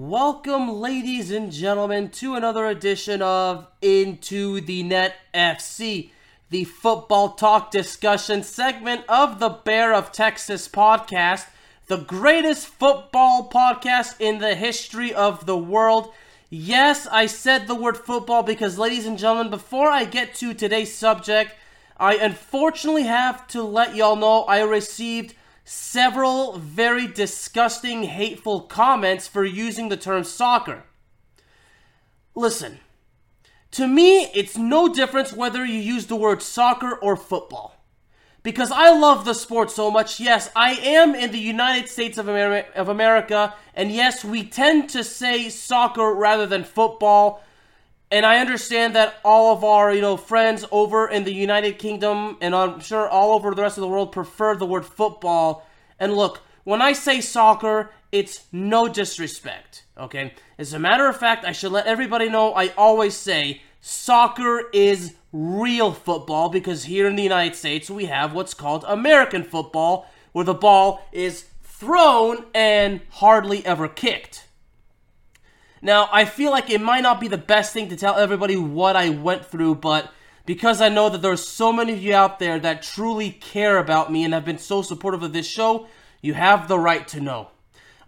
Welcome, ladies and gentlemen, to another edition of Into the Net FC, the football talk discussion segment of the Bear of Texas podcast, the greatest football podcast in the history of the world. Yes, I said the word football because, ladies and gentlemen, before I get to today's subject, I unfortunately have to let y'all know I received several very disgusting, hateful comments for using the term soccer. Listen, to me, it's no difference whether you use the word soccer or football. Because I love the sport so much. Yes, I am in the United States of, Ameri- of America, and yes, we tend to say soccer rather than football. And I understand that all of our, you know, friends over in the United Kingdom and I'm sure all over the rest of the world prefer the word football. And look, when I say soccer, it's no disrespect, okay? As a matter of fact, I should let everybody know I always say soccer is real football because here in the United States we have what's called American football where the ball is thrown and hardly ever kicked. Now, I feel like it might not be the best thing to tell everybody what I went through, but because I know that there's so many of you out there that truly care about me and have been so supportive of this show, you have the right to know.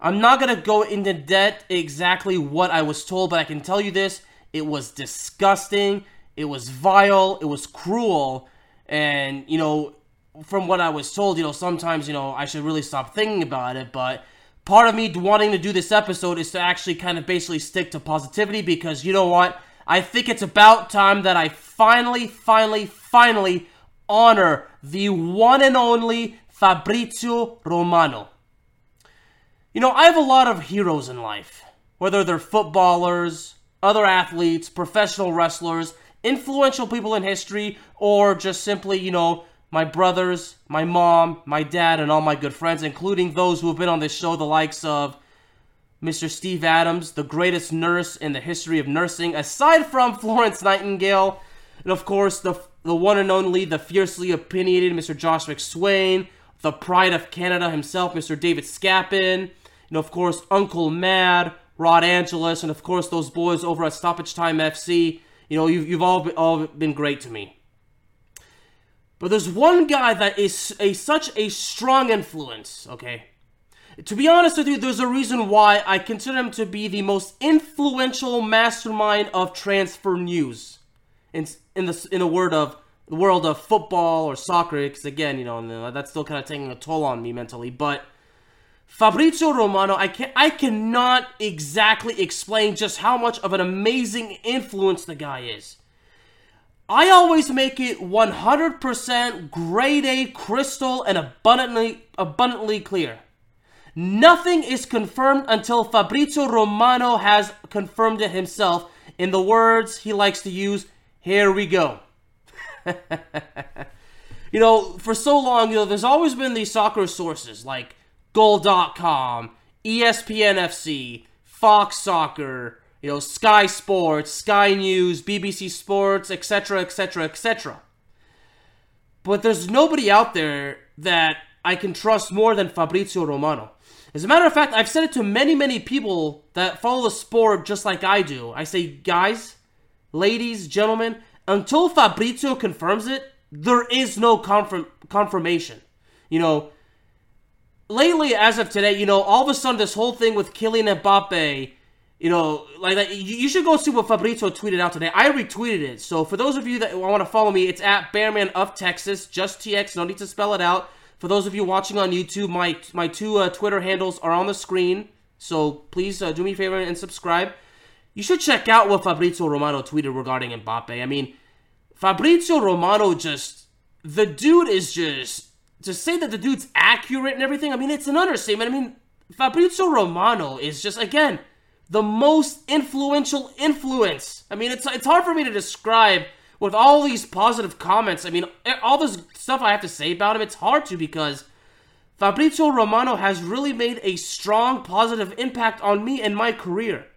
I'm not going to go into debt exactly what I was told, but I can tell you this. It was disgusting, it was vile, it was cruel, and, you know, from what I was told, you know, sometimes, you know, I should really stop thinking about it, but part of me wanting to do this episode is to actually kind of basically stick to positivity because you know what? I think it's about time that I finally, finally, finally honor the one and only Fabrizio Romano. You know, I have a lot of heroes in life, whether they're footballers, other athletes, professional wrestlers, influential people in history, or just simply, you know, my brothers, my mom, my dad, and all my good friends, including those who have been on this show, the likes of Mr. Steve Adams, the greatest nurse in the history of nursing, aside from Florence Nightingale, and of course, the, the one and only, the fiercely opinionated Mr. Josh McSwain, the pride of Canada himself, Mr. David Scapin, and of course, Uncle Mad, Rod Angelus, and of course, those boys over at Stoppage Time FC. You know, you've, you've all, all been great to me. But there's one guy that is a such a strong influence, okay? To be honest with you, there's a reason why I consider him to be the most influential mastermind of transfer news. In in the in a word of the world of football or soccer, because again, you know, uh, that's still kind of taking a toll on me mentally. But Fabrizio Romano, I can I cannot exactly explain just how much of an amazing influence the guy is. I always make it 100% grade A crystal and abundantly abundantly clear. Nothing is confirmed until Fabrizio Romano has confirmed it himself in the words he likes to use, here we go. you know, for so long, you know, there's always been these soccer sources like goal.com, ESPN FC, Fox Soccer, you know, Sky Sports, Sky News, BBC Sports, etc., etc., etc. But there's nobody out there that I can trust more than Fabrizio Romano. As a matter of fact, I've said it to many, many people that follow the sport just like I do. I say, guys, ladies, gentlemen, until Fabrizio confirms it, there is no confirm- confirmation. You know, lately, as of today, you know, all of a sudden, this whole thing with Kylian Mbappe you know, like that. You should go see what Fabrizio tweeted out today. I retweeted it. So for those of you that want to follow me, it's at Bearman of Texas, just TX. No need to spell it out. For those of you watching on YouTube, my my two uh, Twitter handles are on the screen. So please uh, do me a favor and subscribe. You should check out what Fabrizio Romano tweeted regarding Mbappe. I mean, Fabrizio Romano just the dude is just to say that the dude's accurate and everything. I mean, it's an understatement. I mean, Fabrizio Romano is just again the most influential influence. I mean, it's it's hard for me to describe with all these positive comments. I mean, all this stuff I have to say about him. It's hard to because Fabrizio Romano has really made a strong positive impact on me and my career.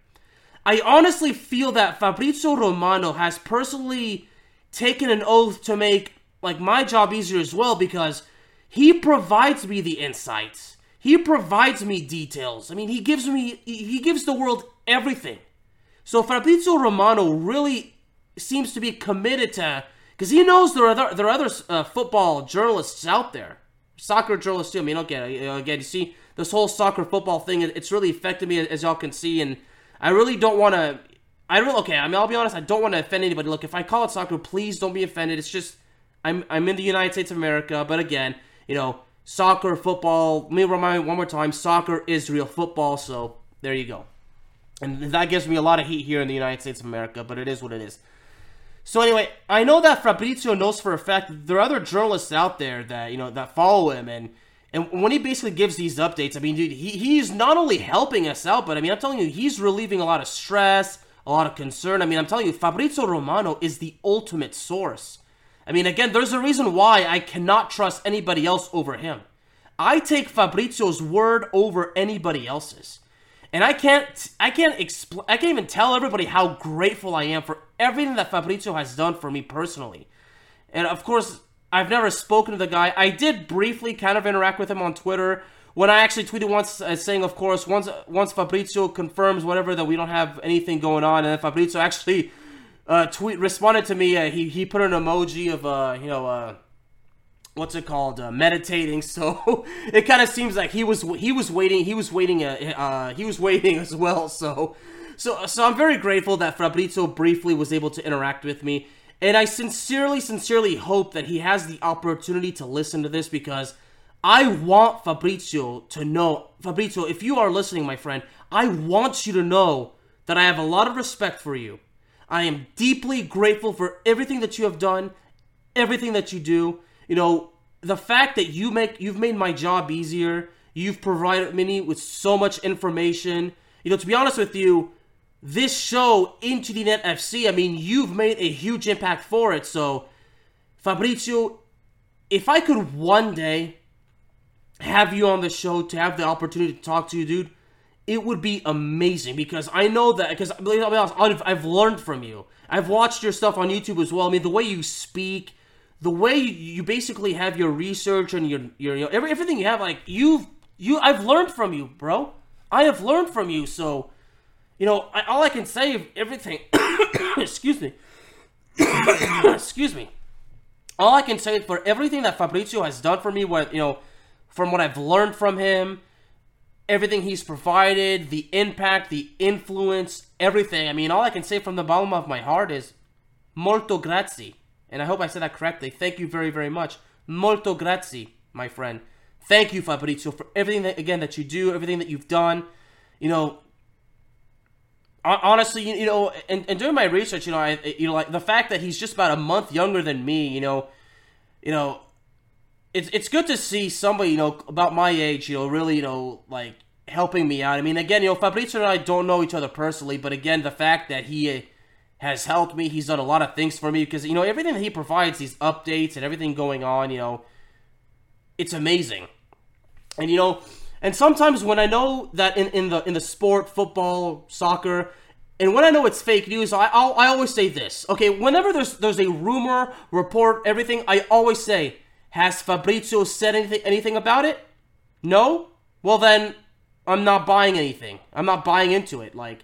I honestly feel that Fabrizio Romano has personally taken an oath to make like my job easier as well because he provides me the insights. He provides me details. I mean, he gives me he gives the world everything. So Fabrizio Romano really seems to be committed to because he knows there are other, there are other uh, football journalists out there soccer journalists too. I mean, okay, know, again, you see this whole soccer football thing. It's really affected me, as y'all can see, and I really don't want to. I really okay. I mean, I'll be honest. I don't want to offend anybody. Look, if I call it soccer, please don't be offended. It's just I'm I'm in the United States of America, but again, you know, soccer, football. Let me remind you one more time: soccer is real football. So there you go. And that gives me a lot of heat here in the United States of America, but it is what it is. So anyway, I know that Fabrizio knows for a fact there are other journalists out there that you know that follow him, and and when he basically gives these updates, I mean, dude, he, he's not only helping us out, but I mean, I'm telling you, he's relieving a lot of stress, a lot of concern. I mean, I'm telling you, Fabrizio Romano is the ultimate source. I mean, again, there's a reason why I cannot trust anybody else over him. I take Fabrizio's word over anybody else's. And I can't I can't expl- I can't even tell everybody how grateful I am for everything that Fabrizio has done for me personally. And of course, I've never spoken to the guy. I did briefly kind of interact with him on Twitter when I actually tweeted once uh, saying, of course, once once Fabrizio confirms whatever that we don't have anything going on, and then Fabrizio actually uh, tweet responded to me. Uh, he he put an emoji of uh you know uh what's it called uh, meditating. So it kind of seems like he was he was waiting he was waiting uh, uh, he was waiting as well. So so so I'm very grateful that Fabrizio briefly was able to interact with me. And I sincerely sincerely hope that he has the opportunity to listen to this because I want Fabrizio to know Fabrizio if you are listening my friend I want you to know that I have a lot of respect for you I am deeply grateful for everything that you have done everything that you do you know, the fact that you make you've made my job easier, you've provided me with so much information. You know, to be honest with you, this show into the net FC, I mean, you've made a huge impact for it. So, Fabrizio, if I could one day have you on the show to have the opportunity to talk to you, dude, it would be amazing because I know that because I'll be honest, I've, I've learned from you. I've watched your stuff on YouTube as well. I mean, the way you speak, the way you basically have your research and your your, every, everything you have like you've you I've learned from you, bro. I have learned from you, so you know I, all I can say of everything. excuse me. excuse me. All I can say for everything that Fabrizio has done for me, what you know, from what I've learned from him, everything he's provided, the impact, the influence, everything. I mean, all I can say from the bottom of my heart is molto grazie and I hope I said that correctly. Thank you very, very much. Molto grazie, my friend. Thank you, Fabrizio, for everything that again that you do, everything that you've done. You know, honestly, you, know, and, and doing my research, you know, I, you know, like the fact that he's just about a month younger than me, you know, you know, it's it's good to see somebody, you know, about my age, you know, really, you know, like helping me out. I mean, again, you know, Fabrizio and I don't know each other personally, but again, the fact that he uh, has helped me. He's done a lot of things for me because you know everything that he provides, these updates and everything going on, you know, it's amazing. And you know, and sometimes when I know that in, in the in the sport, football, soccer, and when I know it's fake news, I I'll, I always say this. Okay, whenever there's there's a rumor, report, everything, I always say, has Fabrizio said anything anything about it? No. Well then, I'm not buying anything. I'm not buying into it. Like,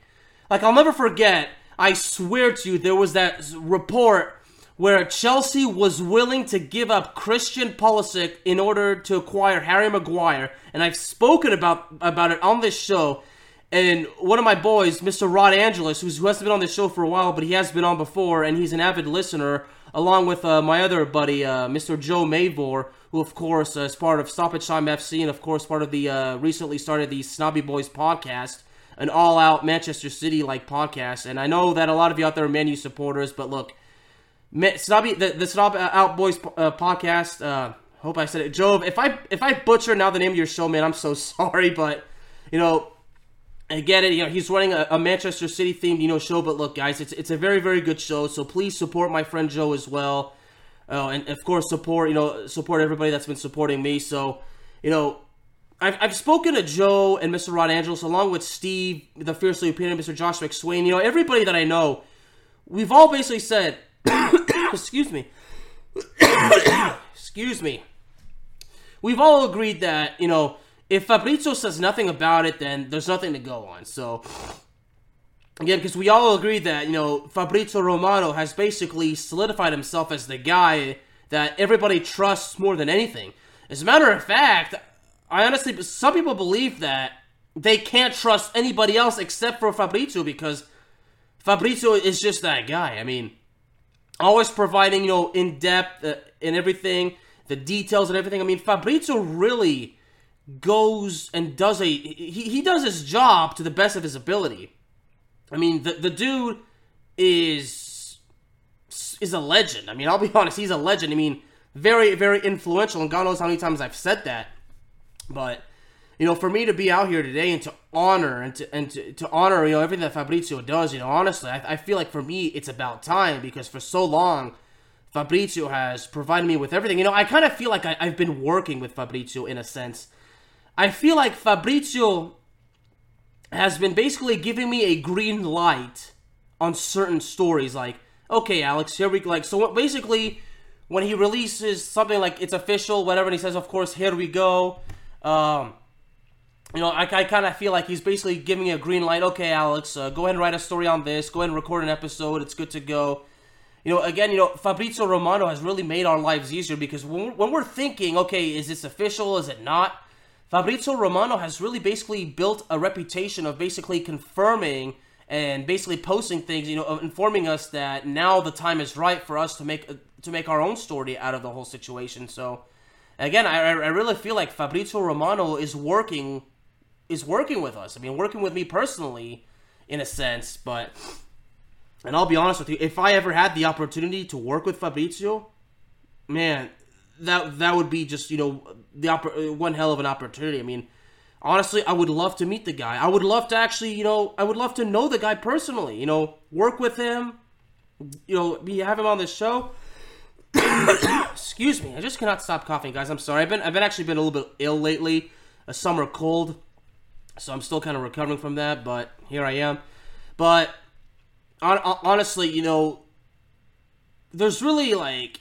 like I'll never forget I swear to you, there was that report where Chelsea was willing to give up Christian Pulisic in order to acquire Harry Maguire, and I've spoken about about it on this show. And one of my boys, Mr. Rod Angelus, who hasn't been on this show for a while, but he has been on before, and he's an avid listener, along with uh, my other buddy, uh, Mr. Joe Mavor, who, of course, uh, is part of Stoppage Time FC, and, of course, part of the uh, recently started the Snobby Boys podcast an all out Manchester City like podcast. And I know that a lot of you out there are Manu supporters, but look, Snobby, the, the Snob Out Boys uh, podcast. Uh, hope I said it, Joe. If I if I butcher now the name of your show, man, I'm so sorry. But you know, I get it. You know, he's running a, a Manchester City themed, you know, show. But look, guys, it's it's a very very good show. So please support my friend Joe as well, uh, and of course support you know support everybody that's been supporting me. So, you know, I've, I've spoken to Joe and Mr. Rod Angelos along with Steve, the fiercely opinionated Mr. Josh McSwain. You know, everybody that I know, we've all basically said, excuse me, excuse me. We've all agreed that you know if Fabrizio says nothing about it, then there's nothing to go on. So, again, because we all agree that, you know, Fabrizio Romano has basically solidified himself as the guy that everybody trusts more than anything. As a matter of fact, I honestly, some people believe that they can't trust anybody else except for Fabrizio because Fabrizio is just that guy. I mean, always providing, you know, in depth uh, and everything, the details and everything. I mean, Fabrizio really goes and does a he, he does his job to the best of his ability. I mean, the the dude is is a legend. I mean, I'll be honest, he's a legend. I mean, very very influential, and God knows how many times I've said that. But you know, for me to be out here today and to honor and to and to, to honor you know everything that Fabrizio does, you know, honestly, I, I feel like for me it's about time because for so long. Fabrizio has provided me with everything. You know, I kind of feel like I, I've been working with Fabrizio in a sense I feel like Fabrizio has been basically giving me a green light on certain stories. Like, okay, Alex, here we go. like. So basically, when he releases something like it's official, whatever, and he says, of course, here we go. Um, you know, I, I kind of feel like he's basically giving me a green light. Okay, Alex, uh, go ahead and write a story on this. Go ahead and record an episode. It's good to go. You know, again, you know, Fabrizio Romano has really made our lives easier because when we're, when we're thinking, okay, is this official? Is it not? Fabrizio Romano has really basically built a reputation of basically confirming and basically posting things, you know, informing us that now the time is right for us to make to make our own story out of the whole situation. So, again, I, I really feel like Fabrizio Romano is working is working with us. I mean, working with me personally, in a sense. But, and I'll be honest with you, if I ever had the opportunity to work with Fabrizio, man, that that would be just you know the oppor- one hell of an opportunity. I mean, honestly, I would love to meet the guy. I would love to actually, you know, I would love to know the guy personally. You know, work with him. You know, be have him on the show. Excuse me, I just cannot stop coughing, guys. I'm sorry. I've been I've been actually been a little bit ill lately, a summer cold, so I'm still kind of recovering from that. But here I am. But on, honestly, you know, there's really like,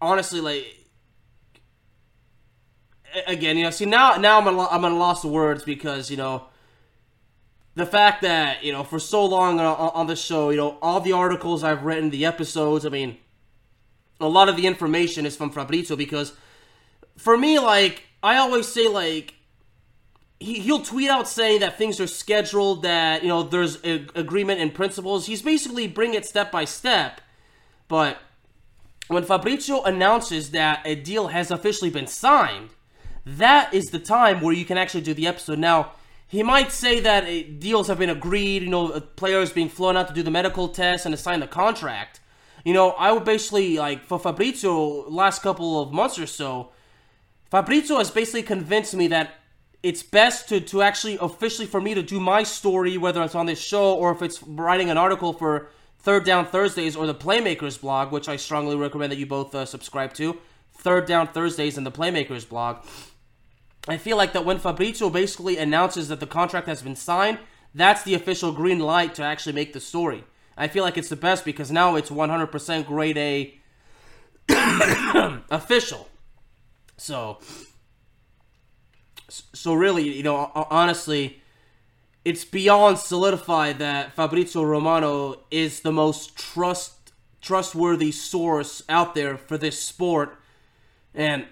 honestly, like again, you know, see now now I'm a, I'm at a loss of words because you know the fact that you know for so long on, on the show, you know, all the articles I've written, the episodes, I mean, a lot of the information is from Fabrizio because for me, like I always say, like he, he'll tweet out saying that things are scheduled, that you know there's a, agreement and principles. He's basically bring it step by step, but when Fabrizio announces that a deal has officially been signed that is the time where you can actually do the episode. Now, he might say that uh, deals have been agreed, you know, players being flown out to do the medical test and to sign the contract. You know, I would basically, like, for Fabrizio, last couple of months or so, Fabrizio has basically convinced me that it's best to, to actually officially for me to do my story, whether it's on this show or if it's writing an article for Third Down Thursdays or the Playmakers blog, which I strongly recommend that you both uh, subscribe to. Third Down Thursdays and the Playmakers blog. I feel like that when Fabrizio basically announces that the contract has been signed, that's the official green light to actually make the story. I feel like it's the best because now it's 100% grade A official. So, so really, you know, honestly, it's beyond solidified that Fabrizio Romano is the most trust trustworthy source out there for this sport, and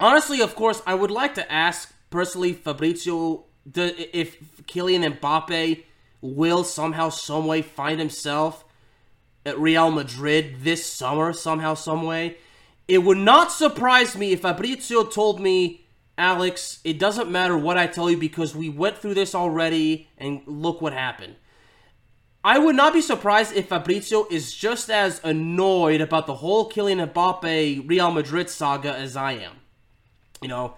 Honestly, of course, I would like to ask personally Fabrizio if Kylian Mbappe will somehow, some way find himself at Real Madrid this summer, somehow, some way. It would not surprise me if Fabrizio told me, Alex, it doesn't matter what I tell you because we went through this already and look what happened. I would not be surprised if Fabrizio is just as annoyed about the whole Kylian Mbappe Real Madrid saga as I am. You know,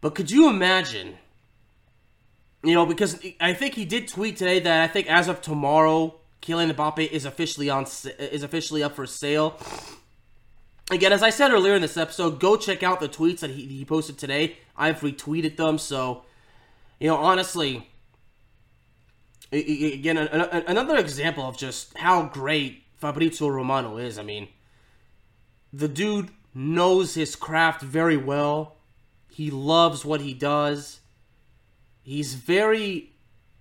but could you imagine you know, because I think he did tweet today that I think as of tomorrow, Kylian Mbappe is officially on is officially up for sale. Again, as I said earlier in this episode, go check out the tweets that he, he posted today. I've retweeted them, so you know, honestly, again, another example of just how great Fabrizio Romano is. I mean, the dude knows his craft very well. He loves what he does. He's very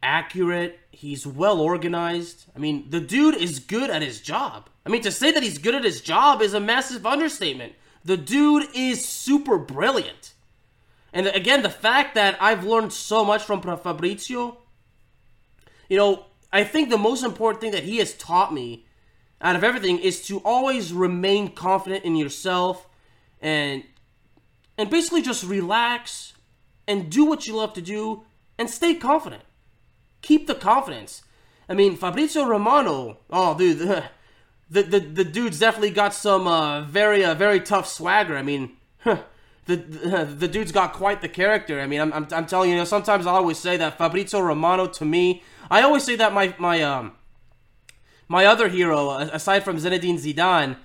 accurate. He's well organized. I mean, the dude is good at his job. I mean, to say that he's good at his job is a massive understatement. The dude is super brilliant. And again, the fact that I've learned so much from Fabrizio, you know, I think the most important thing that he has taught me out of everything is to always remain confident in yourself and and basically just relax and do what you love to do and stay confident. Keep the confidence. I mean, Fabrizio Romano, oh dude, the the, the, the dude's definitely got some uh, very uh, very tough swagger. I mean, huh, the, the the dude's got quite the character. I mean, I'm, I'm, I'm telling you, you know, sometimes I always say that Fabrizio Romano to me, I always say that my my um my other hero aside from Zinedine Zidane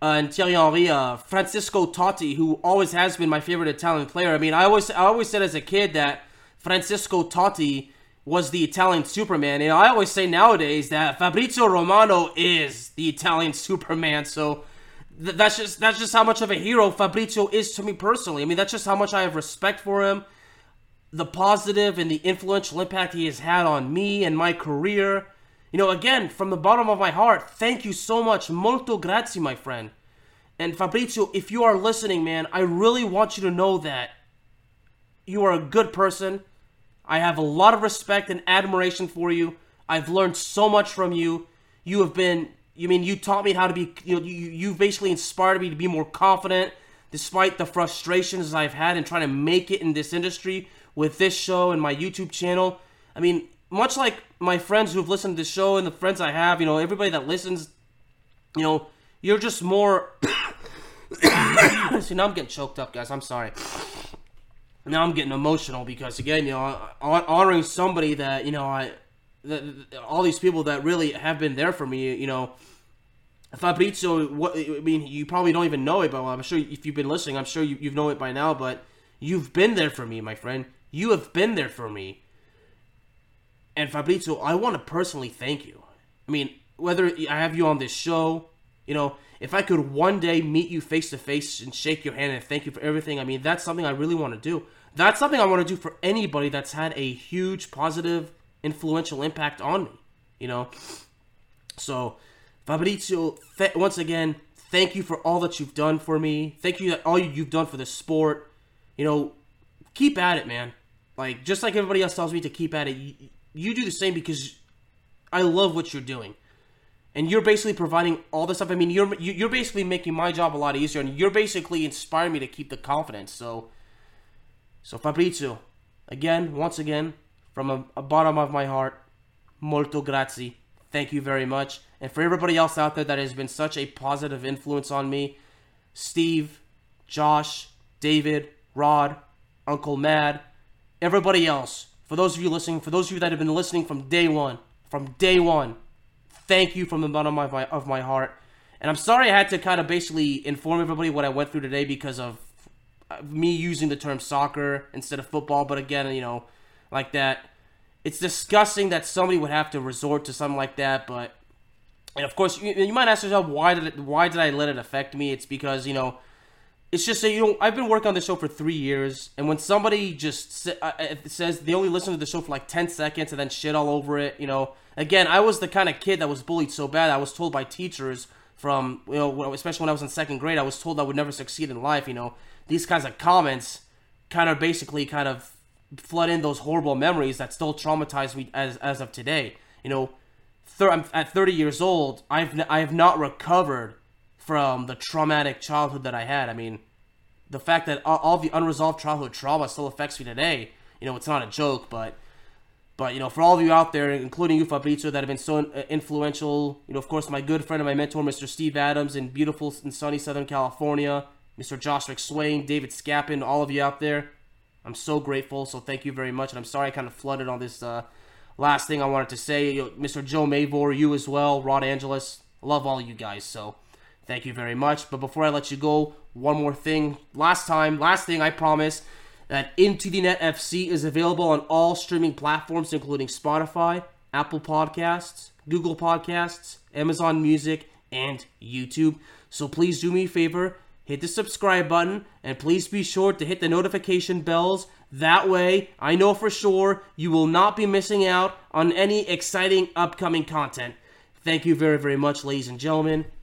uh, and Thierry Henry, uh, Francisco Totti, who always has been my favorite Italian player. I mean, I always I always said as a kid that Francisco Totti was the Italian Superman. And I always say nowadays that Fabrizio Romano is the Italian Superman. So th- that's just that's just how much of a hero Fabrizio is to me personally. I mean, that's just how much I have respect for him. The positive and the influential impact he has had on me and my career. You know, again, from the bottom of my heart, thank you so much. Molto grazie, my friend. And Fabrizio, if you are listening, man, I really want you to know that you are a good person I have a lot of respect and admiration for you. I've learned so much from you. You have been, you mean, you taught me how to be, you know, you, you basically inspired me to be more confident despite the frustrations I've had in trying to make it in this industry with this show and my YouTube channel. I mean, much like my friends who've listened to the show and the friends I have, you know, everybody that listens, you know, you're just more. See, now I'm getting choked up, guys. I'm sorry now I'm getting emotional because again, you know, honoring somebody that you know I, the all these people that really have been there for me, you know. Fabrizio, what I mean, you probably don't even know it, but I'm sure if you've been listening, I'm sure you, you know it by now. But you've been there for me, my friend. You have been there for me. And Fabrizio, I want to personally thank you. I mean, whether I have you on this show, you know, if I could one day meet you face to face and shake your hand and thank you for everything, I mean, that's something I really want to do. That's something I want to do for anybody that's had a huge positive, influential impact on me, you know? So, Fabrizio, th- once again, thank you for all that you've done for me. Thank you that all you've done for the sport. You know, keep at it, man. Like just like everybody else tells me to keep at it, you, do the same because I love what you're doing and you're basically providing all this stuff. I mean, you're you're basically making my job a lot easier, and you're basically inspiring me to keep the confidence. So, so Fabrizio, again, once again, from a, a bottom of my heart, molto grazie. Thank you very much. And for everybody else out there that has been such a positive influence on me, Steve, Josh, David, Rod, Uncle Mad, everybody else. For those of you listening, for those of you that have been listening from day one, from day one, thank you from the bottom of my, of my heart. And I'm sorry I had to kind of basically inform everybody what I went through today because of uh, me using the term soccer instead of football. But again, you know, like that, it's disgusting that somebody would have to resort to something like that. But and of course, you, you might ask yourself, why did it, why did I let it affect me? It's because you know, it's just that you know I've been working on this show for three years, and when somebody just uh, uh, says they only listen to the show for like ten seconds and then shit all over it, you know Again, I was the kind of kid that was bullied so bad. I was told by teachers from you know, especially when I was in second grade, I was told I would never succeed in life. You know, these kinds of comments kind of basically kind of flood in those horrible memories that still traumatize me as as of today. You know, thir- I'm at 30 years old. I've n- I have not recovered from the traumatic childhood that I had. I mean, the fact that all, all the unresolved childhood trauma still affects me today. You know, it's not a joke, but but you know, for all of you out there, including you, Fabrizio, that have been so uh, influential, you know, of course, my good friend and my mentor, Mr. Steve Adams, in beautiful and sunny Southern California, Mr. Josh McSwain, David Scapin, all of you out there, I'm so grateful. So thank you very much. And I'm sorry I kind of flooded on this uh, last thing I wanted to say. Mr. Joe Mavor, you as well, Rod Angeles. Love all you guys. So thank you very much. But before I let you go, one more thing. Last time, last thing I promise that Into the Net FC is available on all streaming platforms, including Spotify, Apple Podcasts, Google Podcasts, Amazon Music, and YouTube. So please do me a favor, hit the subscribe button, and please be sure to hit the notification bells. That way, I know for sure you will not be missing out on any exciting upcoming content. Thank you very, very much, ladies and gentlemen,